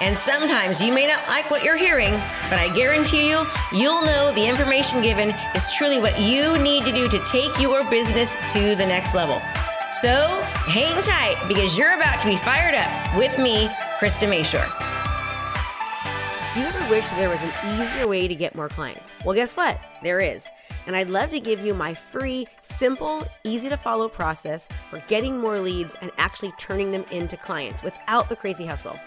And sometimes you may not like what you're hearing, but I guarantee you, you'll know the information given is truly what you need to do to take your business to the next level. So hang tight because you're about to be fired up with me, Krista Mashore. Do you ever wish there was an easier way to get more clients? Well, guess what? There is and I'd love to give you my free, simple, easy to follow process for getting more leads and actually turning them into clients without the crazy hustle.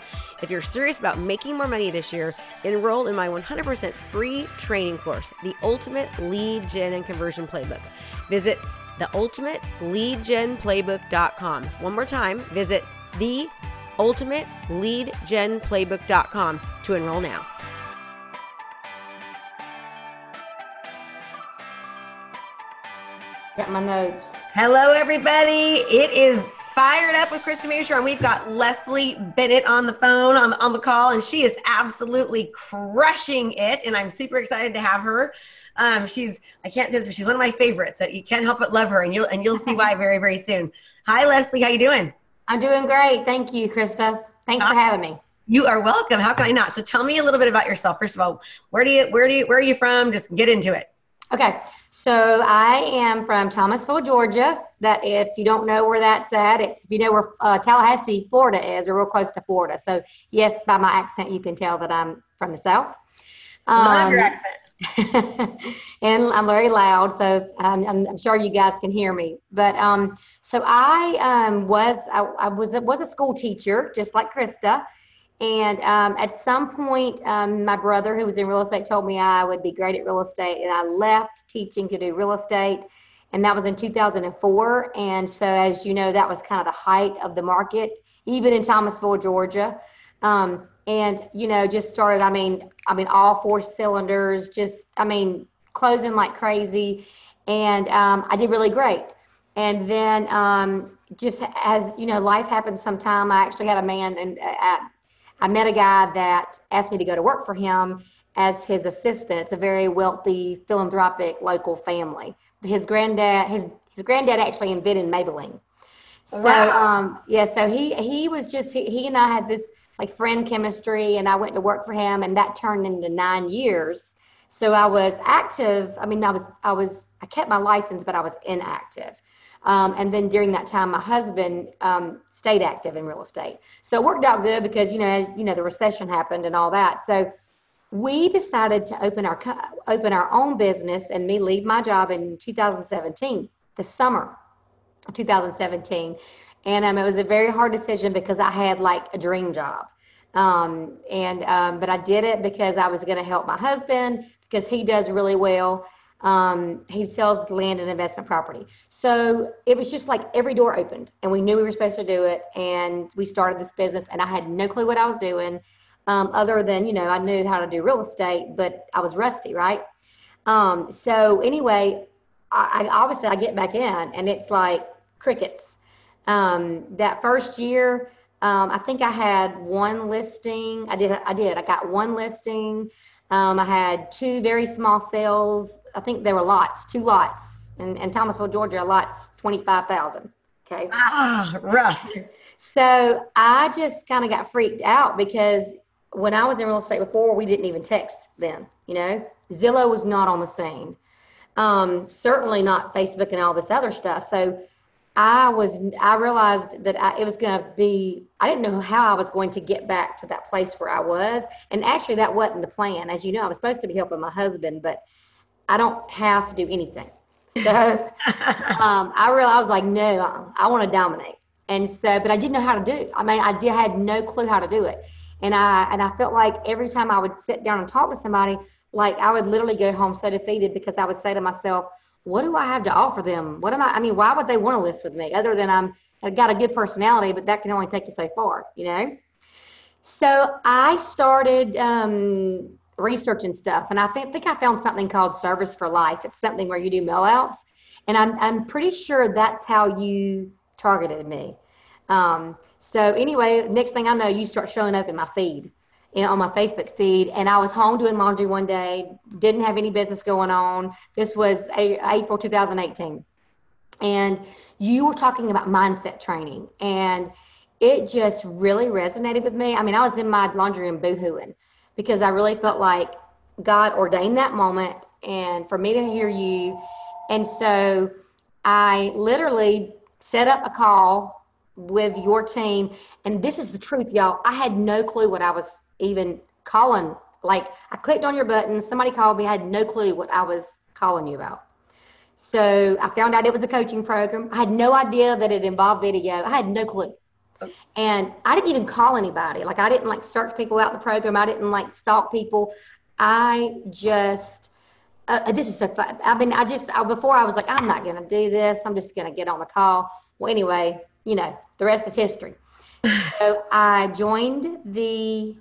If you're serious about making more money this year, enroll in my 100% free training course, The Ultimate Lead Gen and Conversion Playbook. Visit theultimateleadgenplaybook.com. One more time, visit the ultimateleadgenplaybook.com to enroll now. Got my notes. Hello, everybody. It is fired up with Krista Mashore, and we've got Leslie Bennett on the phone on the, on the call, and she is absolutely crushing it. And I'm super excited to have her. Um, she's I can't say this, but she's one of my favorites. So you can't help but love her, and you'll and you'll see why very very soon. Hi, Leslie. How you doing? I'm doing great. Thank you, Krista. Thanks uh, for having me. You are welcome. How can I not? So tell me a little bit about yourself. First of all, where do you where do you where are you from? Just get into it. Okay. So I am from Thomasville, Georgia. That if you don't know where that's at, it's if you know where uh, Tallahassee, Florida is, or real close to Florida. So yes, by my accent, you can tell that I'm from the South. Um, Love your accent. and I'm very loud, so I'm, I'm, sure you guys can hear me. But um, so I um, was I, I was was a school teacher, just like Krista. And um, at some point, um, my brother, who was in real estate, told me I would be great at real estate. And I left teaching to do real estate. And that was in 2004. And so, as you know, that was kind of the height of the market, even in Thomasville, Georgia. Um, and, you know, just started, I mean, I mean, all four cylinders, just, I mean, closing like crazy. And um, I did really great. And then, um, just as you know, life happens sometime. I actually had a man and uh, I met a guy that asked me to go to work for him as his assistant. It's a very wealthy, philanthropic local family. His granddad, his his granddad actually invented Maybelline. So wow. um, yeah, so he he was just he, he and I had this like friend chemistry, and I went to work for him, and that turned into nine years. So I was active. I mean, I was I was I kept my license, but I was inactive. Um, and then during that time, my husband um, stayed active in real estate. So it worked out good because, you know, you know, the recession happened and all that. So we decided to open our, open our own business and me leave my job in 2017, the summer of 2017. And um, it was a very hard decision because I had like a dream job. Um, and, um, but I did it because I was going to help my husband because he does really well um, he sells land and investment property. So it was just like every door opened, and we knew we were supposed to do it, and we started this business. And I had no clue what I was doing, um, other than you know I knew how to do real estate, but I was rusty, right? Um, so anyway, I, I, obviously I get back in, and it's like crickets. Um, that first year, um, I think I had one listing. I did. I did. I got one listing. Um, I had two very small sales I think there were lots, two lots, in, in Thomasville, Georgia, lots 25,000. Okay. Ah, rough. So I just kind of got freaked out because when I was in real estate before, we didn't even text then, you know, Zillow was not on the scene. Um, certainly not Facebook and all this other stuff. So I was, I realized that I, it was going to be, I didn't know how I was going to get back to that place where I was. And actually, that wasn't the plan. As you know, I was supposed to be helping my husband, but I don't have to do anything. So um, I realized I was like, no, I want to dominate. And so, but I didn't know how to do. It. I mean, I did, had no clue how to do it. And I and I felt like every time I would sit down and talk with somebody, like I would literally go home so defeated because I would say to myself, what do I have to offer them? What am I? I mean, why would they want to list with me other than I'm I've got a good personality, but that can only take you so far, you know. So I started um, researching stuff, and I think, I found something called Service for Life. It's something where you do mail outs, and I'm I'm pretty sure that's how you targeted me. Um, so anyway, next thing I know, you start showing up in my feed, and on my Facebook feed, and I was home doing laundry one day, didn't have any business going on. This was a, April 2018, and you were talking about mindset training, and it just really resonated with me. I mean, I was in my laundry room boohooing because I really felt like God ordained that moment and for me to hear you. And so I literally set up a call with your team. And this is the truth, y'all. I had no clue what I was even calling. Like, I clicked on your button, somebody called me, I had no clue what I was calling you about. So I found out it was a coaching program. I had no idea that it involved video. I had no clue. And I didn't even call anybody. Like I didn't like search people out in the program. I didn't like stalk people. I just uh, uh this is so fun. I mean, I just I, before I was like, I'm not gonna do this. I'm just gonna get on the call. Well, anyway, you know, the rest is history. so I joined the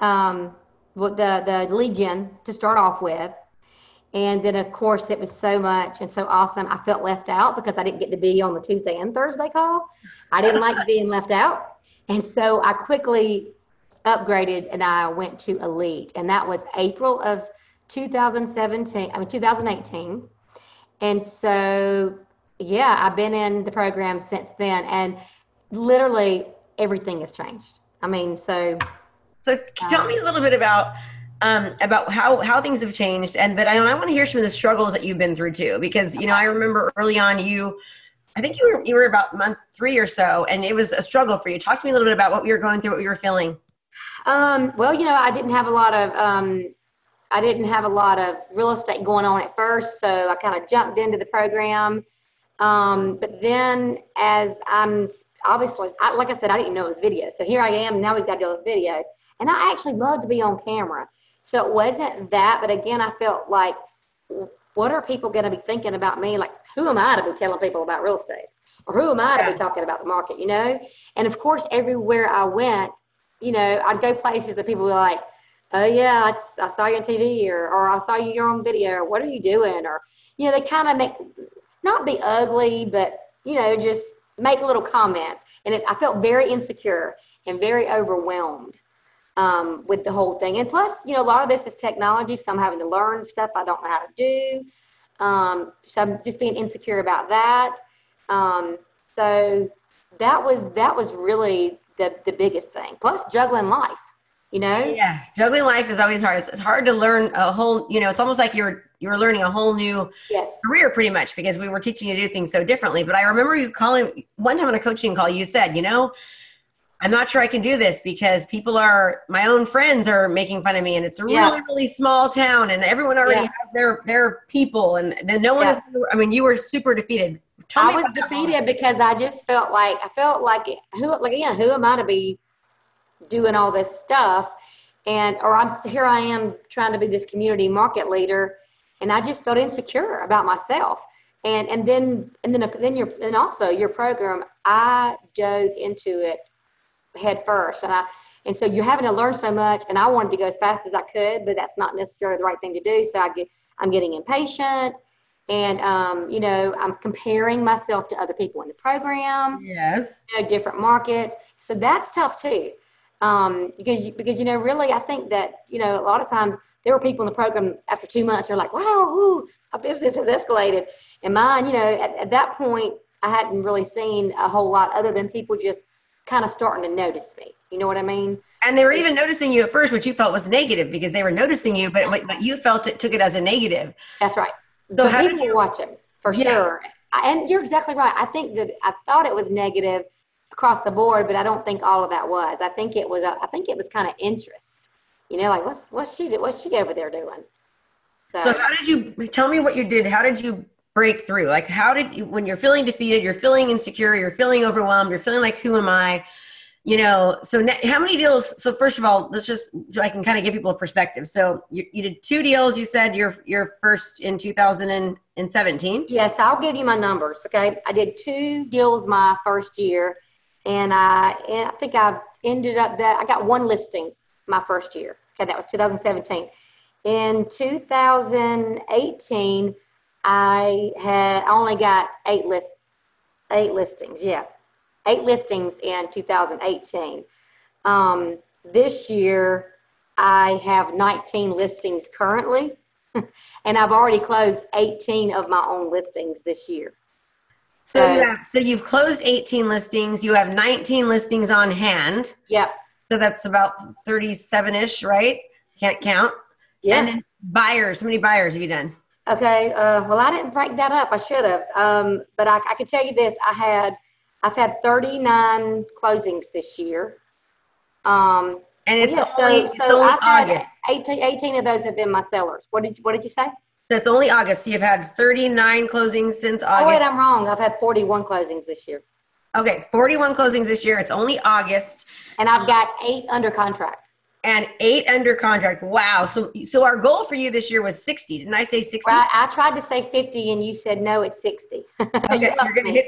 um the the Legion to start off with. And then, of course, it was so much and so awesome. I felt left out because I didn't get to be on the Tuesday and Thursday call. I didn't like being left out. And so I quickly upgraded and I went to Elite. And that was April of 2017, I mean, 2018. And so, yeah, I've been in the program since then. And literally everything has changed. I mean, so. So tell um, me a little bit about um, about how how things have changed, and that I, I want to hear some of the struggles that you've been through too, because you know I remember early on you. I think you were you were about month three or so, and it was a struggle for you. Talk to me a little bit about what you were going through, what you were feeling. Um, well, you know, I didn't have a lot of um, I didn't have a lot of real estate going on at first, so I kind of jumped into the program. Um, but then, as I'm obviously, I, like I said, I didn't know it was video, so here I am. Now we've got to do this video, and I actually love to be on camera. So it wasn't that, but again, I felt like, what are people going to be thinking about me? Like, who am I to be telling people about real estate? Or who am I to be talking about the market, you know? And of course, everywhere I went, you know, I'd go places that people were like, oh, yeah, I, I saw you on TV, or, or I saw you on your own video, or what are you doing? Or, you know, they kind of make, not be ugly, but, you know, just make little comments. And it, I felt very insecure and very overwhelmed um, with the whole thing. And plus, you know, a lot of this is technology, so I'm having to learn stuff I don't know how to do. Um, so I'm just being insecure about that. Um, so that was that was really the the biggest thing. Plus juggling life, you know. Yes, juggling life is always hard. It's, it's hard to learn a whole. You know, it's almost like you're you're learning a whole new yes. career pretty much because we were teaching you to do things so differently. But I remember you calling one time on a coaching call. You said, you know I'm not sure I can do this because people are my own friends are making fun of me and it's a yeah. really really small town and everyone already yeah. has their their people and then no one yeah. is I mean you were super defeated. Tell I was defeated because I just felt like I felt like who like again who am I to be doing all this stuff and or I'm here I am trying to be this community market leader and I just felt insecure about myself and and then and then then your and also your program I dove into it head first. And I and so you're having to learn so much. And I wanted to go as fast as I could, but that's not necessarily the right thing to do. So I get I'm getting impatient. And um, you know, I'm comparing myself to other people in the program. Yes. You know, different markets. So that's tough too. Um, because because you know, really I think that, you know, a lot of times there were people in the program after two months, they're like, Wow, ooh, our business has escalated. And mine, you know, at, at that point I hadn't really seen a whole lot other than people just kind of starting to notice me. You know what I mean? And they were even noticing you at first, which you felt was negative because they were noticing you, but but you felt it took it as a negative. That's right. So how people did you watch it for yes. sure? And you're exactly right. I think that I thought it was negative across the board, but I don't think all of that was. I think it was. A, I think it was kind of interest. You know, like what's what's she what's she over there doing? So, so how did you tell me what you did? How did you break through? Like, how did you, when you're feeling defeated, you're feeling insecure, you're feeling overwhelmed, you're feeling like, who am I? You know, so ne- how many deals? So first of all, let's just, so I can kind of give people a perspective. So you, you did two deals, you said your, your first in 2017. Yes, I'll give you my numbers. Okay. I did two deals my first year and I, and I think I ended up that I got one listing my first year. Okay, that was 2017. In 2018, I had only got eight list, eight listings. Yeah, eight listings in 2018. Um, this year, I have 19 listings currently, and I've already closed 18 of my own listings this year. So, so, you have, so you've closed 18 listings. You have 19 listings on hand. Yep. So that's about 37 ish, right? Can't count. Yeah. And then buyers. How many buyers have you done? Okay. Uh, well, I didn't break that up. I should have. Um, but I, I can tell you this: I had, I've had 39 closings this year. Um, and it's yeah, only, so, so only August. 18, 18 of those have been my sellers. What did you, what did you say? That's only August. So you've had 39 closings since August. Oh wait, I'm wrong. I've had 41 closings this year. Okay, 41 closings this year. It's only August. And I've got eight under contract. And eight under contract. Wow. So so our goal for you this year was 60. Didn't I say 60? Right. I tried to say 50 and you said no, it's 60. Okay, you are gonna hit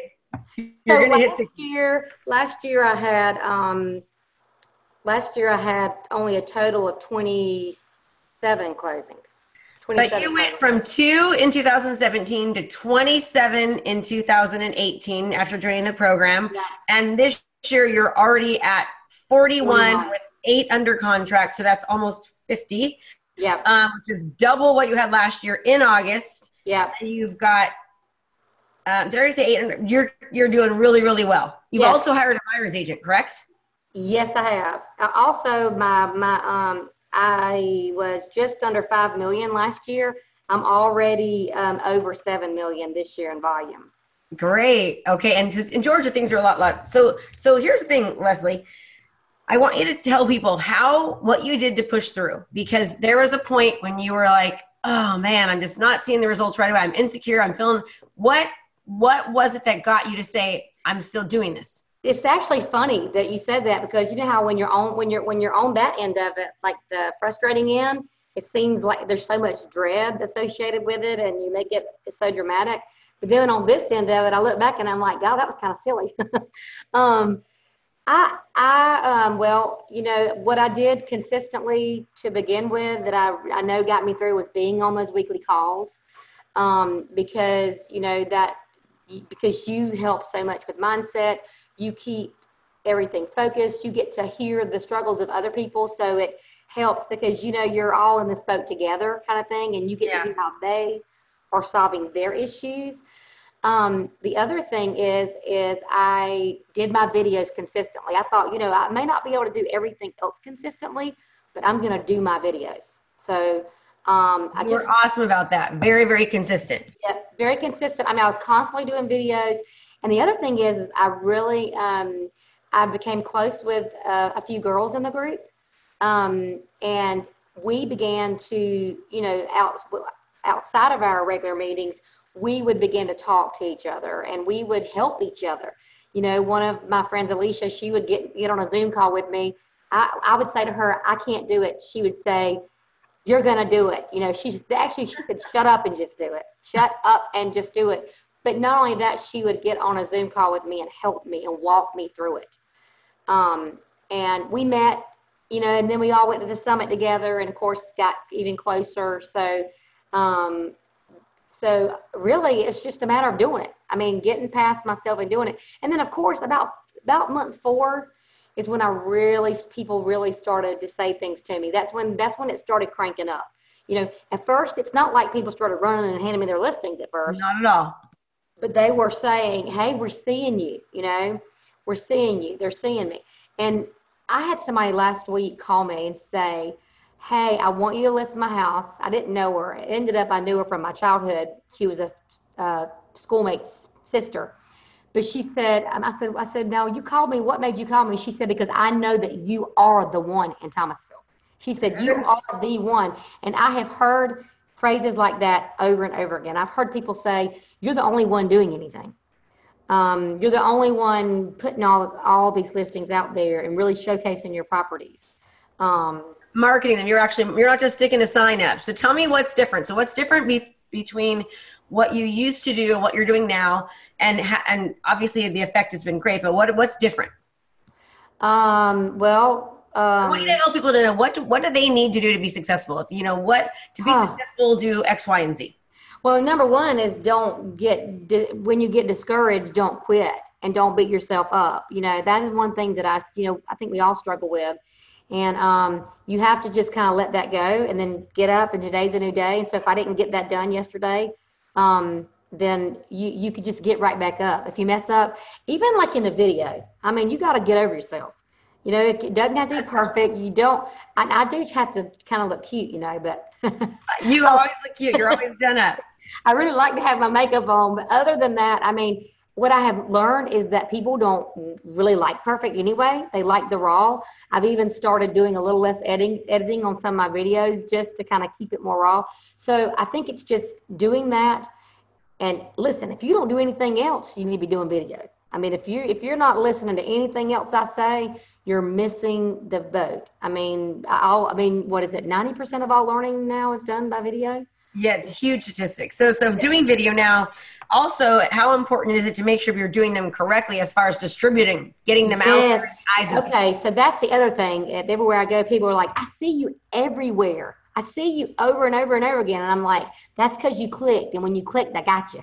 you're so gonna hit 60. Year, last year I had um last year I had only a total of 27 closings. But you went from two in 2017 to 27 in 2018 after joining the program. Yeah. And this year you're already at 41 with eight under contract. So that's almost 50. Yeah. Um, which is double what you had last year in August. Yeah. And you've got, uh, did I say 800? You're, you're doing really, really well. You've yes. also hired a buyer's agent, correct? Yes, I have. Also, my, my, um, I was just under 5 million last year. I'm already um, over 7 million this year in volume. Great. Okay. And just in Georgia, things are a lot, lot. So, so here's the thing, Leslie. I want you to tell people how, what you did to push through because there was a point when you were like, oh man, I'm just not seeing the results right away. I'm insecure. I'm feeling what, what was it that got you to say, I'm still doing this? it's actually funny that you said that because you know how when you're on when you're when you're on that end of it, like the frustrating end, it seems like there's so much dread associated with it, and you make it so dramatic. But then on this end of it, I look back and I'm like, God, that was kind of silly. um, I, I, um, well, you know, what I did consistently to begin with that I, I know got me through was being on those weekly calls, um, because you know that because you help so much with mindset you keep everything focused. You get to hear the struggles of other people. So it helps because you know you're all in this boat together kind of thing and you get yeah. to hear how they are solving their issues. Um, the other thing is is I did my videos consistently. I thought, you know, I may not be able to do everything else consistently, but I'm gonna do my videos. So um, I You're just, awesome about that. Very, very consistent. Yeah, very consistent. I mean, I was constantly doing videos and the other thing is, is I really, um, I became close with uh, a few girls in the group. Um, and we began to, you know, out, outside of our regular meetings, we would begin to talk to each other and we would help each other. You know, one of my friends, Alicia, she would get, get on a Zoom call with me. I, I would say to her, I can't do it. She would say, you're going to do it. You know, she just, actually, she said, shut up and just do it. Shut up and just do it. But not only that, she would get on a Zoom call with me and help me and walk me through it. Um, and we met, you know, and then we all went to the summit together and of course got even closer. So, um, so really it's just a matter of doing it. I mean, getting past myself and doing it. And then of course about, about month four is when I really, people really started to say things to me. That's when, that's when it started cranking up. You know, at first it's not like people started running and handing me their listings at first. Not at all but they were saying, "Hey, we're seeing you. You know, we're seeing you. They're seeing me." And I had somebody last week call me and say, "Hey, I want you to list my house." I didn't know her. It ended up I knew her from my childhood. She was a uh, schoolmate's sister. But she said, um, I said, I said, no, you called me. What made you call me? She said, because I know that you are the one in Thomasville. She said, you are the one. And I have heard phrases like that over and over again. I've heard people say, you're the only one doing anything. Um, you're the only one putting all all these listings out there and really showcasing your properties. Um, Marketing them. You're actually you're not just sticking a sign up. So tell me what's different. So what's different be- between what you used to do and what you're doing now, and ha- and obviously the effect has been great. But what what's different? Um, well, Um, I want you to help people to know what do, what do they need to do to be successful. If you know what to be huh. successful, do X, Y, and Z. Well, number one is don't get when you get discouraged, don't quit and don't beat yourself up. You know that is one thing that I you know I think we all struggle with, and um, you have to just kind of let that go and then get up. And today's a new day. And so if I didn't get that done yesterday, um, then you you could just get right back up. If you mess up, even like in a video, I mean, you got to get over yourself. You know, it doesn't have to be perfect. You don't. I, I do have to kind of look cute, you know, but you always look cute. You're always done up. I really like to have my makeup on, but other than that, I mean, what I have learned is that people don't really like perfect anyway. They like the raw. I've even started doing a little less editing editing on some of my videos just to kind of keep it more raw. So I think it's just doing that. And listen, if you don't do anything else, you need to be doing video. I mean, if you if you're not listening to anything else I say, you're missing the boat. I mean, I, I mean, what is it? Ninety percent of all learning now is done by video. Yeah, it's a huge statistic. So, so doing video now. Also, how important is it to make sure you're doing them correctly as far as distributing, getting them out? yes. out? okay, so that's the other thing. Everywhere I go, people are like, "I see you everywhere. I see you over and over and over again," and I'm like, "That's because you clicked, and when you clicked, I got you."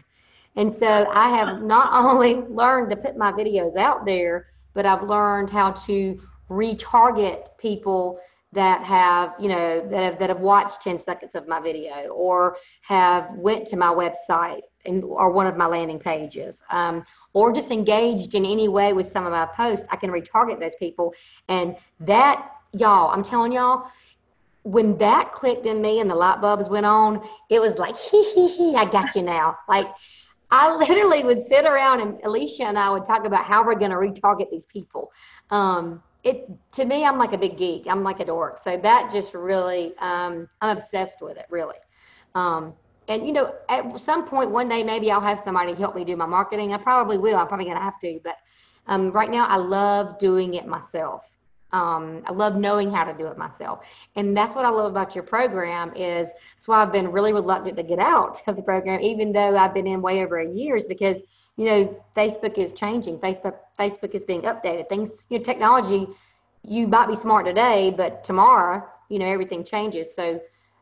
And so I have not only learned to put my videos out there, but I've learned how to retarget people that have you know that have that have watched 10 seconds of my video or have went to my website and or one of my landing pages um, or just engaged in any way with some of my posts i can retarget those people and that y'all i'm telling y'all when that clicked in me and the light bulbs went on it was like hee hee hee i got you now like I literally would sit around and Alicia and I would talk about how we're going to retarget these people. Um, it to me, I'm like a big geek. I'm like a dork. So that just really, um, I'm obsessed with it, really. Um, and you know, at some point one day, maybe I'll have somebody help me do my marketing. I probably will. I'm probably gonna have to, but um, right now, I love doing it myself. Um, I love knowing how to do it myself, and that's what I love about your program. Is that's why I've been really reluctant to get out of the program, even though I've been in way over a years because you know, Facebook is changing. Facebook Facebook is being updated. Things, you know, technology. You might be smart today, but tomorrow, you know, everything changes. So,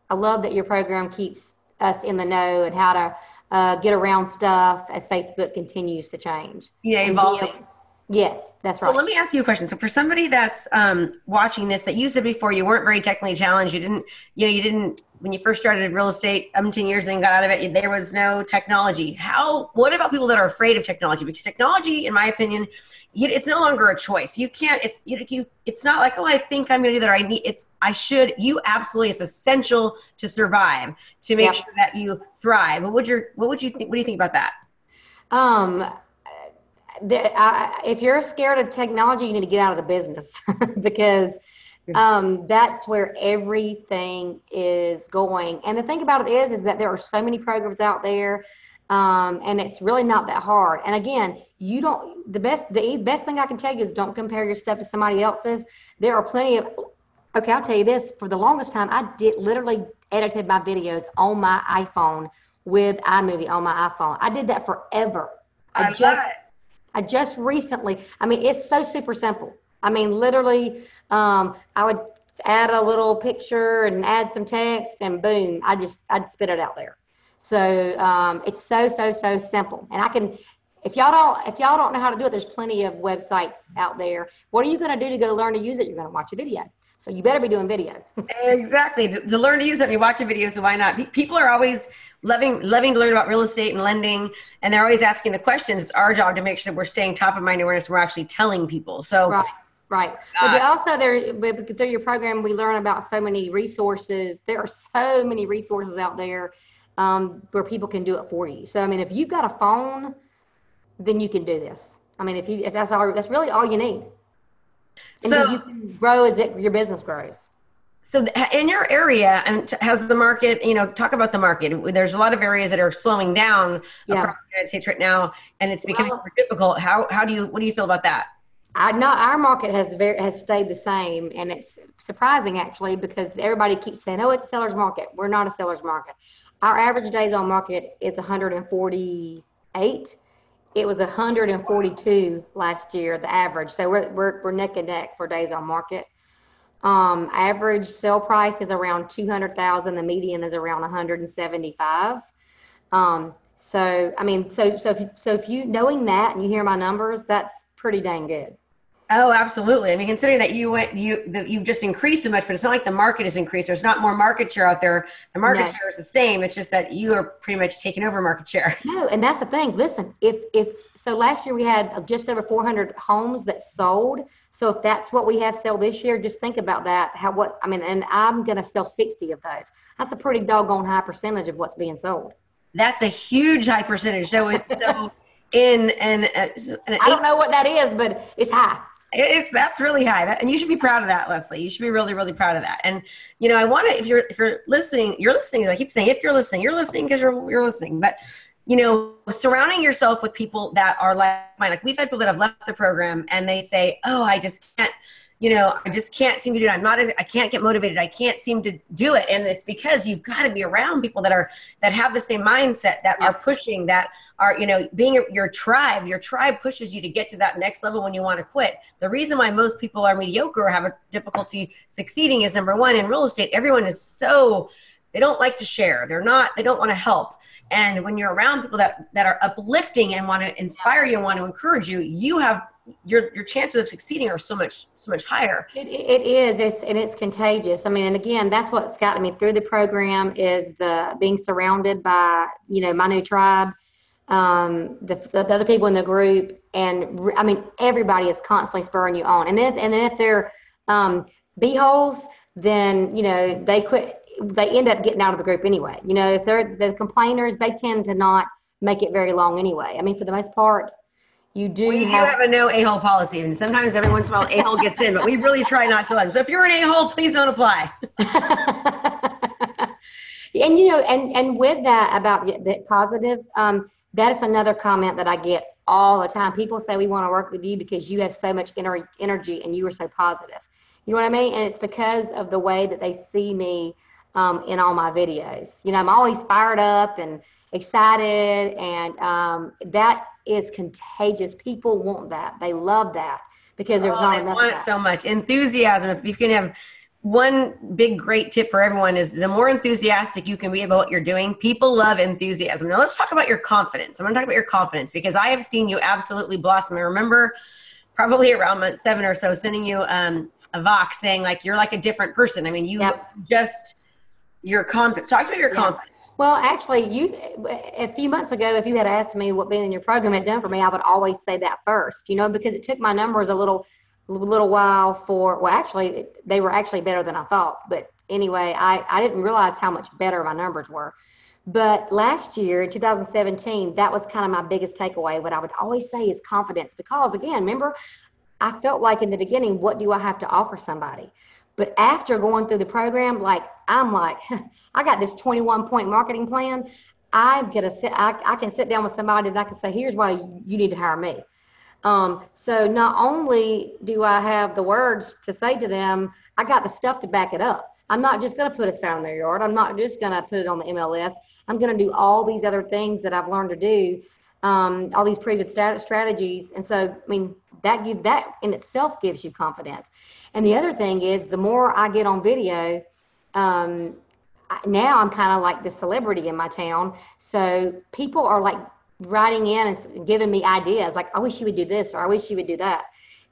I love that your program keeps us in the know and how to uh, get around stuff as Facebook continues to change. Yeah, evolving. Yes, that's right. So let me ask you a question. So for somebody that's um, watching this that used it before, you weren't very technically challenged. You didn't, you know, you didn't when you first started real estate, umpteen years and then got out of it. There was no technology. How? What about people that are afraid of technology? Because technology, in my opinion, it's no longer a choice. You can't. It's you. you it's not like oh, I think I'm going to do that. I need. It's I should. You absolutely. It's essential to survive to make yep. sure that you thrive. What would your What would you think? What do you think about that? Um the, I, if you're scared of technology, you need to get out of the business because um, that's where everything is going. And the thing about it is, is that there are so many programs out there, um, and it's really not that hard. And again, you don't. The best, the best thing I can tell you is don't compare your stuff to somebody else's. There are plenty of. Okay, I'll tell you this. For the longest time, I did literally edited my videos on my iPhone with iMovie on my iPhone. I did that forever. I, I just I just recently, I mean, it's so super simple. I mean, literally, um, I would add a little picture and add some text, and boom, I just I'd spit it out there. So um, it's so so so simple, and I can. If y'all don't if y'all don't know how to do it, there's plenty of websites out there. What are you going to do to go learn to use it? You're going to watch a video. So you better be doing video. exactly. To, to, learn to use it, you watch a video. So why not? People are always loving loving to learn about real estate and lending, and they're always asking the questions. It's our job to make sure that we're staying top of mind awareness. We're actually telling people. So. Right. Right. Uh, but also there through your program we learn about so many resources. There are so many resources out there um, where people can do it for you. So I mean if you've got a phone, then you can do this. I mean if you if that's all that's really all you need. And so you can grow as it your business grows. So in your area, and has the market, you know, talk about the market. There's a lot of areas that are slowing down yeah. across the United States right now, and it's becoming well, more difficult. How how do you what do you feel about that? I know our market has very has stayed the same, and it's surprising actually because everybody keeps saying, "Oh, it's a seller's market." We're not a seller's market. Our average days on market is 148 it was 142 last year, the average. So we're, we're, we're neck and neck for days on market. Um, average sale price is around 200,000. The median is around 175. Um, so, I mean, so, so if, so if you knowing that and you hear my numbers, that's pretty dang good. Oh, absolutely. I mean, considering that you went, you that you've just increased so much, but it's not like the market has increased. There's not more market share out there. The market no. share is the same. It's just that you are pretty much taking over market share. No, and that's the thing. Listen, if if so, last year we had just over 400 homes that sold. So if that's what we have sell this year, just think about that. How what I mean, and I'm going to sell 60 of those. That's a pretty doggone high percentage of what's being sold. That's a huge high percentage. So it's so in and uh, I don't know what that is, but it's high it's that's really high. That, and you should be proud of that leslie. You should be really really proud of that. And you know i want to if you're if you're listening you're listening i keep saying if you're listening you're listening because you're you're listening. But you know surrounding yourself with people that are like mine like we've had people that have left the program and they say oh i just can't you know, I just can't seem to do it. I'm not as, I can't get motivated. I can't seem to do it. And it's because you've got to be around people that are, that have the same mindset, that yeah. are pushing, that are, you know, being a, your tribe, your tribe pushes you to get to that next level when you want to quit. The reason why most people are mediocre or have a difficulty succeeding is number one, in real estate, everyone is so, they don't like to share. They're not, they don't want to help. And when you're around people that, that are uplifting and want to inspire you and want to encourage you, you have your your chances of succeeding are so much so much higher. It, it is, it's, and it's contagious. I mean, and again, that's what's gotten me through the program is the being surrounded by you know my new tribe, um, the, the other people in the group, and I mean everybody is constantly spurring you on. And then and then if they're um, holes, then you know they quit. They end up getting out of the group anyway. You know, if they're the complainers, they tend to not make it very long anyway. I mean, for the most part, you do we have, do have a no a-hole policy and sometimes every once in a while a-hole gets in but we really try not to let them so if you're an a-hole please don't apply. And you know and and with that about the positive um, that is another comment that i get all the time. People say we want to work with you because you have so much ener- energy and you are so positive. You know what i mean? And it's because of the way that they see me um, in all my videos. You know i'm always fired up and excited and um, that is contagious. People want that. They love that because there's oh, not enough. Want so much enthusiasm. If you can have one big great tip for everyone is the more enthusiastic you can be about what you're doing, people love enthusiasm. Now let's talk about your confidence. I'm going to talk about your confidence because I have seen you absolutely blossom. I remember probably around month seven or so sending you um, a Vox saying like you're like a different person. I mean, you yep. just your confidence. Talk about your confidence. Well, actually, you a few months ago, if you had asked me what being in your program had done for me, I would always say that first. You know, because it took my numbers a little, little while for. Well, actually, they were actually better than I thought. But anyway, I I didn't realize how much better my numbers were. But last year, in 2017, that was kind of my biggest takeaway. What I would always say is confidence, because again, remember, I felt like in the beginning, what do I have to offer somebody? But after going through the program, like I'm like, I got this 21 point marketing plan. I'm gonna sit. I, I can sit down with somebody and I can say, here's why you need to hire me. Um, so not only do I have the words to say to them, I got the stuff to back it up. I'm not just gonna put a sign in their yard. I'm not just gonna put it on the MLS. I'm gonna do all these other things that I've learned to do, um, all these proven strategies. And so, I mean, that give that in itself gives you confidence. And the other thing is, the more I get on video, um, now I'm kind of like the celebrity in my town. So people are like writing in and giving me ideas, like I wish you would do this or I wish you would do that.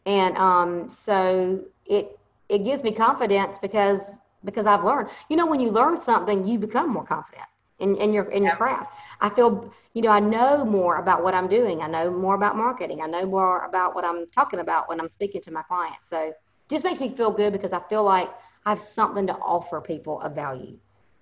And um, so it it gives me confidence because because I've learned. You know, when you learn something, you become more confident in, in your in your craft. I feel, you know, I know more about what I'm doing. I know more about marketing. I know more about what I'm talking about when I'm speaking to my clients. So just makes me feel good because I feel like I have something to offer people of value.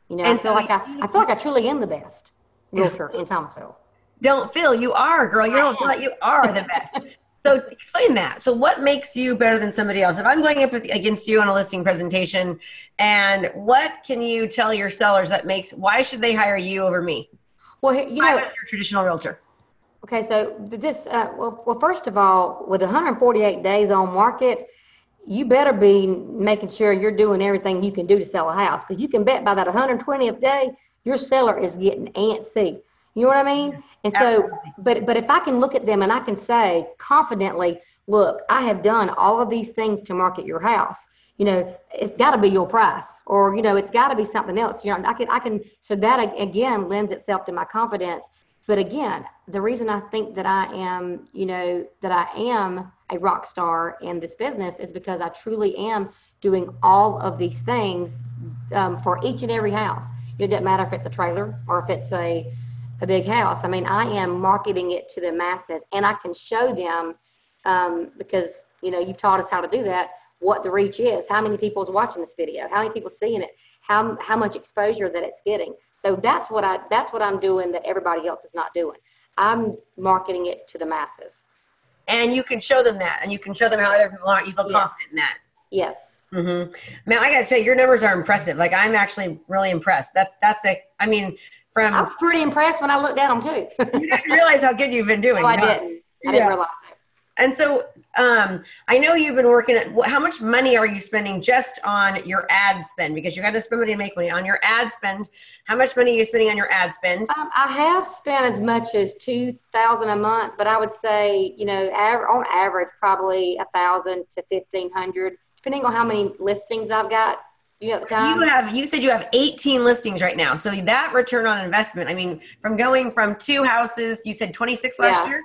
You know, and I feel so like I, I feel like I truly am the best realtor in Thomasville. Don't feel you are, girl. You don't feel like you are the best. so explain that. So what makes you better than somebody else? If I'm going up against you on a listing presentation, and what can you tell your sellers that makes why should they hire you over me? Well, you know, as your traditional realtor. Okay, so this uh, well, well, first of all, with 148 days on market, you better be making sure you're doing everything you can do to sell a house because you can bet by that 120th day your seller is getting antsy you know what i mean and so but but if i can look at them and i can say confidently look i have done all of these things to market your house you know, it's got to be your price, or you know, it's got to be something else. You know, I can, I can. So that again lends itself to my confidence. But again, the reason I think that I am, you know, that I am a rock star in this business is because I truly am doing all of these things um, for each and every house. It doesn't matter if it's a trailer or if it's a a big house. I mean, I am marketing it to the masses, and I can show them um, because you know you've taught us how to do that what the reach is, how many people is watching this video, how many people seeing it, how how much exposure that it's getting. So that's what I that's what I'm doing that everybody else is not doing. I'm marketing it to the masses. And you can show them that, and you can show them how other people aren't. You feel yes. confident in that. Yes. Mm-hmm. Man, I got to say, your numbers are impressive. Like, I'm actually really impressed. That's that's a. I mean, from. I was pretty impressed when I looked at them too. you didn't realize how good you've been doing. No, I didn't. I didn't realize and so um, I know you've been working at how much money are you spending just on your ad spend? Because you got to spend money to make money on your ad spend. How much money are you spending on your ad spend? Um, I have spent as much as two thousand a month, but I would say you know av- on average probably a thousand to fifteen hundred, depending on how many listings I've got. You have, you have you said you have 18 listings right now. So that return on investment, I mean, from going from two houses, you said 26 last year?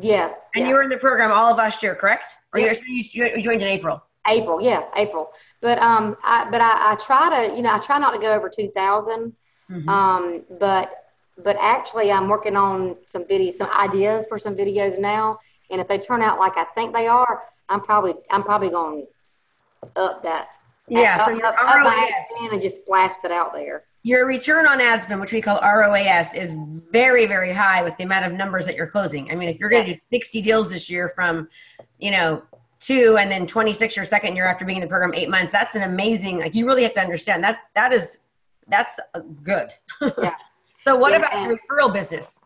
Yeah. And yeah. you were in the program all of last year, correct? Or yeah. you you joined in April? April, yeah, April. But um, I, but I, I try to, you know, I try not to go over 2,000. Mm-hmm. Um, but but actually, I'm working on some videos, some ideas for some videos now. And if they turn out like I think they are, I'm probably I'm probably going to up that. Yeah, up, so your up, ROAS. and just blast it out there your return on ad spend, which we call ROAS, is very, very high with the amount of numbers that you're closing. I mean, if you're going to do 60 deals this year from, you know, two and then 26 your second year after being in the program eight months, that's an amazing, like you really have to understand that that is, that's good. Yeah. so what yeah, about your referral business?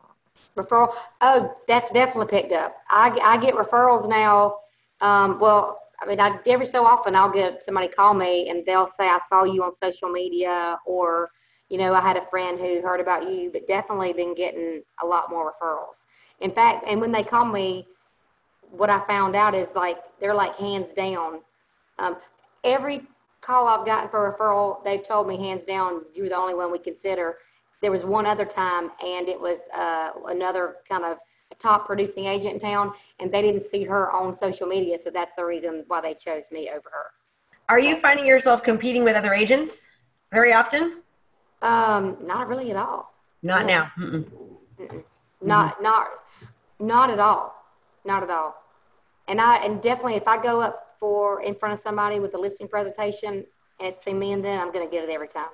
Referral. Oh, that's definitely picked up. I, I get referrals now. Um, well, I mean, I, every so often I'll get somebody call me and they'll say, I saw you on social media or, you know, I had a friend who heard about you, but definitely been getting a lot more referrals. In fact, and when they call me, what I found out is like they're like hands down. Um, every call I've gotten for referral, they've told me hands down, you're the only one we consider. There was one other time, and it was uh, another kind of top producing agent in town, and they didn't see her on social media, so that's the reason why they chose me over her. Are you finding yourself competing with other agents very often? Um, not really at all. Not no. now. Mm-mm. Mm-mm. Not mm-hmm. not not at all. Not at all. And I and definitely if I go up for in front of somebody with a listing presentation and it's between me and them, I'm going to get it every time.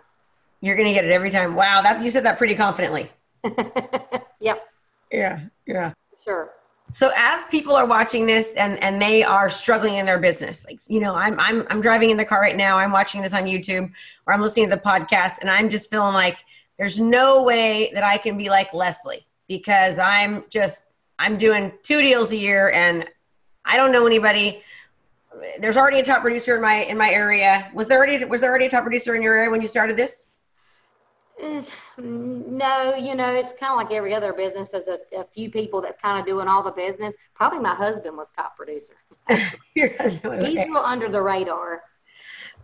You're going to get it every time. Wow, that you said that pretty confidently. yep. Yeah. Yeah. Sure. So as people are watching this and and they are struggling in their business, like you know, I'm I'm I'm driving in the car right now. I'm watching this on YouTube or I'm listening to the podcast, and I'm just feeling like there's no way that I can be like Leslie because I'm just I'm doing two deals a year and I don't know anybody. There's already a top producer in my in my area. Was there already was there already a top producer in your area when you started this? No, you know, it's kind of like every other business. There's a, a few people that's kind of doing all the business. Probably my husband was top producer. Your He's okay. still under the radar.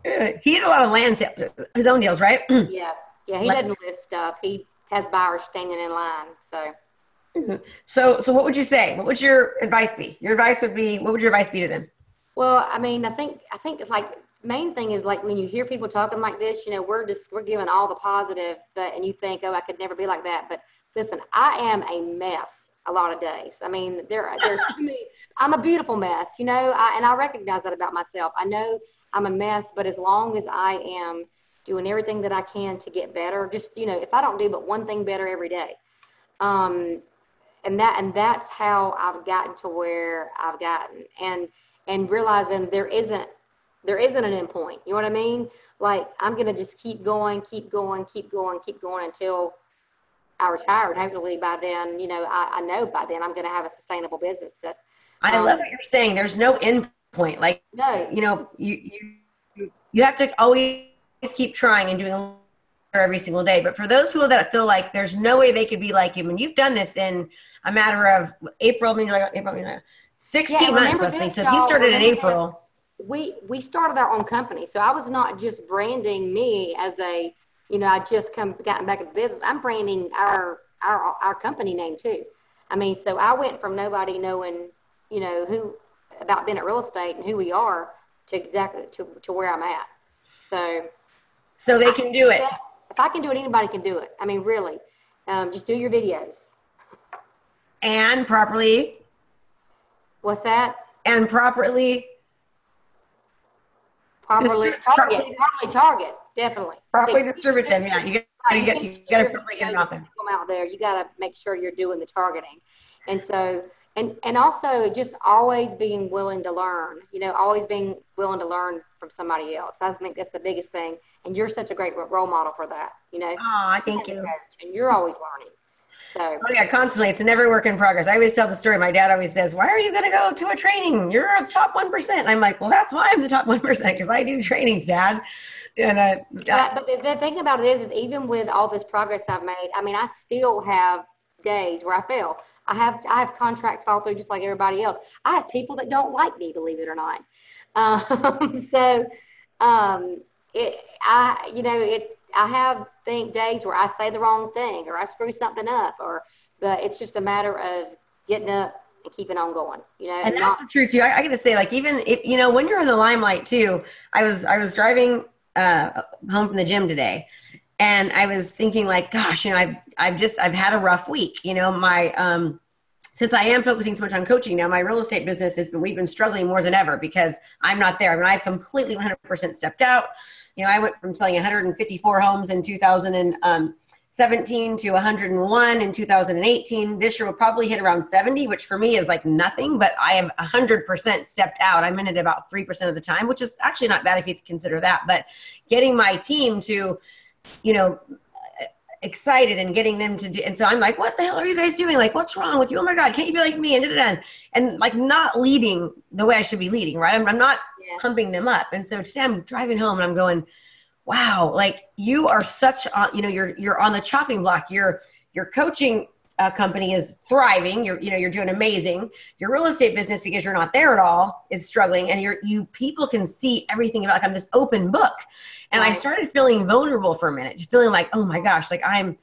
Uh, he had a lot of land sales, his own deals, right? yeah, yeah. He doesn't list stuff. He has buyers standing in line. So, so, so, what would you say? What would your advice be? Your advice would be. What would your advice be to them? Well, I mean, I think I think it's like main thing is like when you hear people talking like this, you know, we're just we're giving all the positive, but and you think, oh, I could never be like that. But listen, I am a mess a lot of days. I mean, there there's many. I'm a beautiful mess, you know, I, and I recognize that about myself. I know I'm a mess, but as long as I am doing everything that I can to get better, just you know, if I don't do but one thing better every day, um, and that and that's how I've gotten to where I've gotten, and and realizing there isn't there isn't an end point. You know what I mean? Like I'm gonna just keep going, keep going, keep going, keep going until I retire. And hopefully by then, you know, I, I know by then I'm gonna have a sustainable business. That, um, I love what you're saying. There's no end point. Like no, you know, you you you have to always keep trying and doing every single day. But for those people that feel like there's no way they could be like you, and you've done this in a matter of April, I mean, like April, I mean, 16 yeah, months, Leslie. So if you started in April. We we started our own company, so I was not just branding me as a, you know, I just come gotten back into business. I'm branding our our our company name too. I mean, so I went from nobody knowing, you know, who about Bennett Real Estate and who we are to exactly to, to where I'm at. So, so they can do it. If I can do it, anybody can do it. I mean, really, um, just do your videos and properly. What's that? And properly. Properly target. Properly, properly target. Definitely. Properly distribute them. Yeah, you got you got you got to properly get them out there. Come out there. You got to make sure you're doing the targeting, and so and and also just always being willing to learn you know always being willing to learn from somebody else i think that's the biggest thing and you're such a great role model for that you know oh I thank you and you're always learning so oh yeah constantly. It's a never work in progress. I always tell the story. My dad always says why are you going to go to a training? You're a top 1%." i'm like well that's why i'm the top 1% because i do trainings dad. And uh, but, but the, the thing about it is is even with all this progress i've made i mean i still have days where i fail. I have I have contracts fall through just like everybody else. I have people that don't like me, believe it or not. Um, so um, it I you know it I have think days where I say the wrong thing or I screw something up or but it's just a matter of getting up and keeping on going you know and, and that's not- the truth too I, I, gotta say like even if you know when you're in the limelight too i was i was driving uh, home from the gym today and I was thinking like, gosh, you know, I've I've just I've had a rough week. You know, my um, since I am focusing so much on coaching now, my real estate business has been we've been struggling more than ever because I'm not there. I mean, I've completely 100% stepped out. You know, I went from selling 154 homes in 2017 to 101 in 2018. This year will probably hit around 70, which for me is like nothing. But I have 100% stepped out. I'm in it about three percent of the time, which is actually not bad if you consider that. But getting my team to you know excited and getting them to do and so i'm like what the hell are you guys doing? Like what's wrong with you? Oh my god can't you be like me? And and, and like not leading the way i should be leading right? I'm, I'm not yeah. pumping them up. And so today i'm driving home and i'm going wow like you are such on you know you're you're on the chopping block. You're you're coaching uh, company is thriving you're you know you're doing amazing your real estate business because you're not there at all is struggling and you're you people can see everything about like i'm this open book. And right. i started feeling vulnerable for a minute feeling like oh my gosh like i'm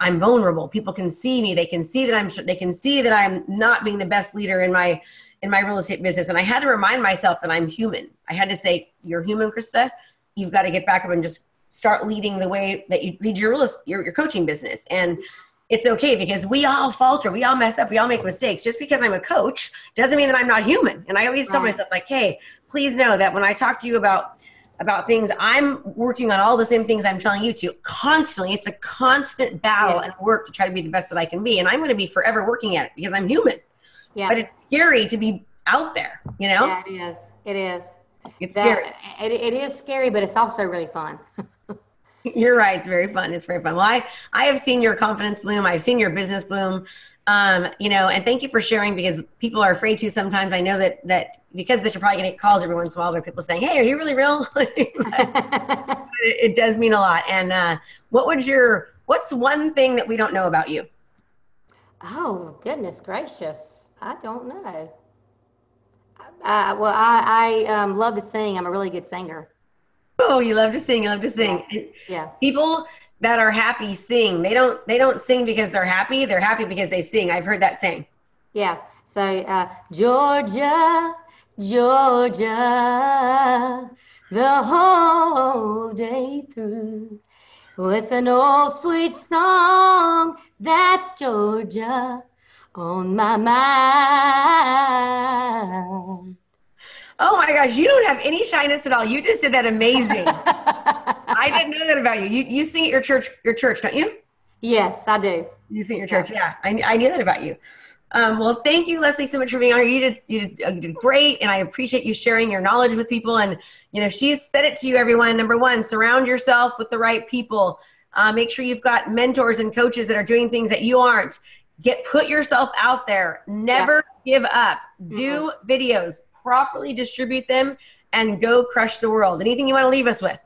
i'm vulnerable. People can see me. They can see that i'm they can see that i'm not being the best leader in my in my real estate business. And i had to remind myself that i'm human. I had to say you're human krista. You've got to get back up and just start leading the way that you lead your real your, your coaching business. And it's okay because we all falter, we all mess up, we all make mistakes. Just because I'm a coach doesn't mean that I'm not human. And I always right. tell myself like, hey, please know that when I talk to you about about things, I'm working on all the same things I'm telling you to constantly. It's a constant battle yeah. and work to try to be the best that I can be. And I'm going to be forever working at it because I'm human. Yeah. But it's scary to be out there, you know? Yeah, it is. It is. It's that, scary. It, it is scary, but it's also really fun. You're right. It's very fun. It's very fun. Well, I, I have seen your confidence bloom. I've seen your business bloom. Um, you know, and thank you for sharing because people are afraid to sometimes. I know that that because this you're probably gonna get calls every once in a while where people saying, Hey, are you really real? it, it, does mean a lot. And uh, what would your what's one thing that we don't know about you? Oh goodness gracious. I don't know. Uh, well, I, I um, love to sing. I'm a really good singer. Oh, you love to sing. You love to sing. Yeah. yeah. People that are happy sing. They don't. They don't sing because they're happy. They're happy because they sing. I've heard that saying. Yeah. So uh, Georgia, Georgia, the whole day through. It's an old sweet song. That's Georgia on my mind. Oh my gosh, you don't have any shyness at all. You just did that amazing. I didn't know that about you. You you sing at your church, your church, don't you? Yes, I do. You sing at your church, yeah. I, I knew that about you. Um, well, thank you, Leslie, so much for being on. You did, you did, uh, you did great, and I appreciate you sharing your knowledge with people. And you know, she's said it to you, everyone. Number one, surround yourself with the right people. Uh, make sure you've got mentors and coaches that are doing things that you aren't. Get put yourself out there. Never yeah. give up. Do mm-hmm. videos properly distribute them, and go crush the world. Anything you want to leave us with?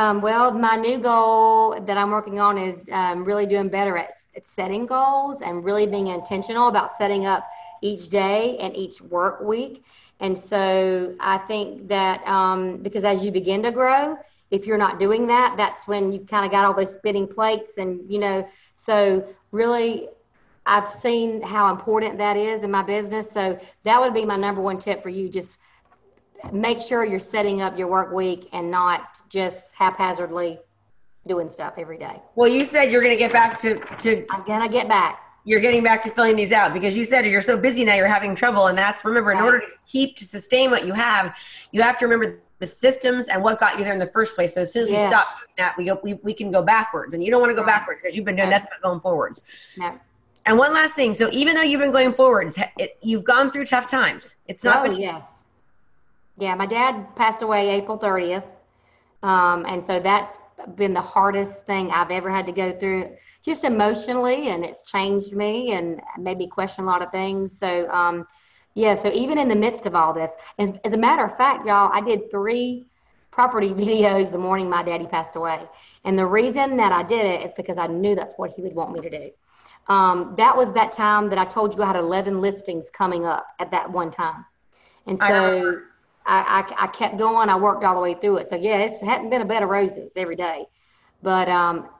Um, well, my new goal that I'm working on is um, really doing better at, at setting goals and really being intentional about setting up each day and each work week And so I think that um, because as you begin to grow, if you're not doing that, that's when you kind of got all those spinning plates. And, you know, so really, I've seen how important that is in my business. So that would be my number one tip for you. Just make sure you're setting up your work week and not just haphazardly doing stuff every day. Well, you said you're going to get back to to. I'm gonna get back. You're getting back to filling these out because you said you're so busy now you're having trouble, and that's remember in order to keep to sustain what you have, you have to remember the systems and what got you there in the first place. So as soon as we stop doing that, we go we, we can go backwards, and you don't want to go backwards because you've been doing nothing but going forwards. No. And one last thing. So even though you've been going forwards, it, you've gone through tough times. It's not. Oh been- yes. Yeah, my dad passed away April 30th, um, and so that's been the hardest thing I've ever had to go through, just emotionally, and it's changed me and made me question a lot of things. So, um, yeah, so even in the midst of all this, and as a matter of fact, y'all, I did three property videos the morning my daddy passed away. And the reason that I did it is because I knew that's what he would want me to do. Um, that was that time that I told you I had 11 listings coming up at that one time. And so I, I, I, kept going. I worked all the way through it. So yeah, it hadn't been a bed of roses every day, but um,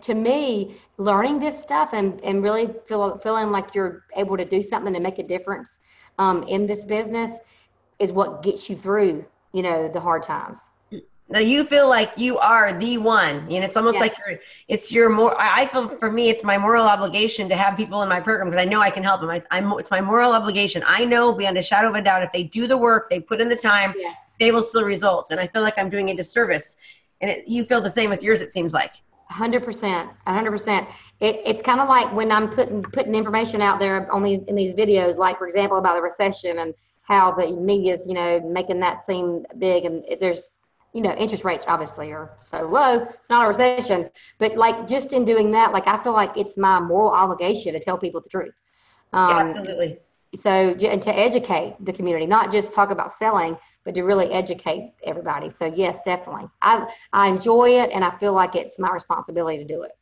to me, learning this stuff and, and really feel, feeling like you're able to do something to make a difference um, in this business is what gets you through, you know, the hard times. Now you feel like you are the one, and it's almost yeah. like you're, it's your more. I feel for me, it's my moral obligation to have people in my program because I know I can help them. I, am it's my moral obligation. I know beyond a shadow of a doubt, if they do the work, they put in the time, yeah. they will still result. And I feel like I'm doing a disservice. And it, you feel the same with yours. It seems like. Hundred percent, hundred percent. It, it's kind of like when I'm putting putting information out there only in these videos, like for example about the recession and how the media's you know making that seem big, and there's you know, interest rates obviously are so low. It's not a recession, but like just in doing that, like I feel like it's my moral obligation to tell people the truth. Um, yeah, absolutely. So and to educate the community, not just talk about selling, but to really educate everybody. So yes, definitely. I I enjoy it, and I feel like it's my responsibility to do it.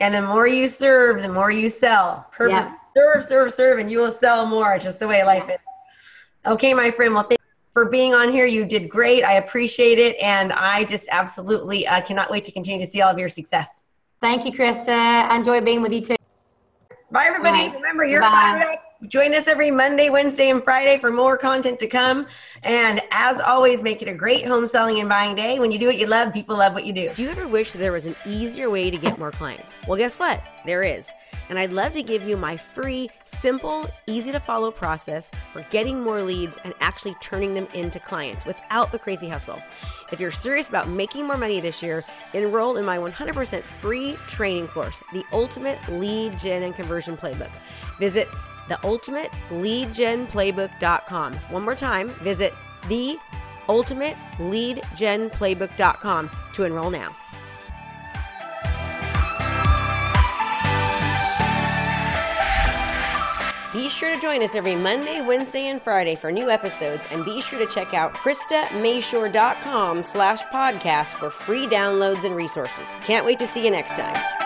And the more you serve, the more you sell. Purpose. Yeah. Serve, serve, serve, and you will sell more. It's just the way life is. Okay, my friend. Well, thank for being on here. You did great. I appreciate it. And I just absolutely uh, cannot wait to continue to see all of your success. Thank you, Krista. I enjoy being with you too. Bye, everybody. Bye. Remember, you're Bye. fired up. Join us every Monday, Wednesday, and Friday for more content to come. And as always, make it a great home selling and buying day. When you do what you love, people love what you do. Do you ever wish there was an easier way to get more clients? Well, guess what? There is and I'd love to give you my free, simple, easy to follow process for getting more leads and actually turning them into clients without the crazy hustle. If you're serious about making more money this year, enroll in my 100% free training course, The Ultimate Lead Gen and Conversion Playbook. Visit theultimateleadgenplaybook.com. One more time, visit the ultimateleadgenplaybook.com to enroll now. Be sure to join us every Monday, Wednesday, and Friday for new episodes, and be sure to check out KristaMashore.com slash podcast for free downloads and resources. Can't wait to see you next time.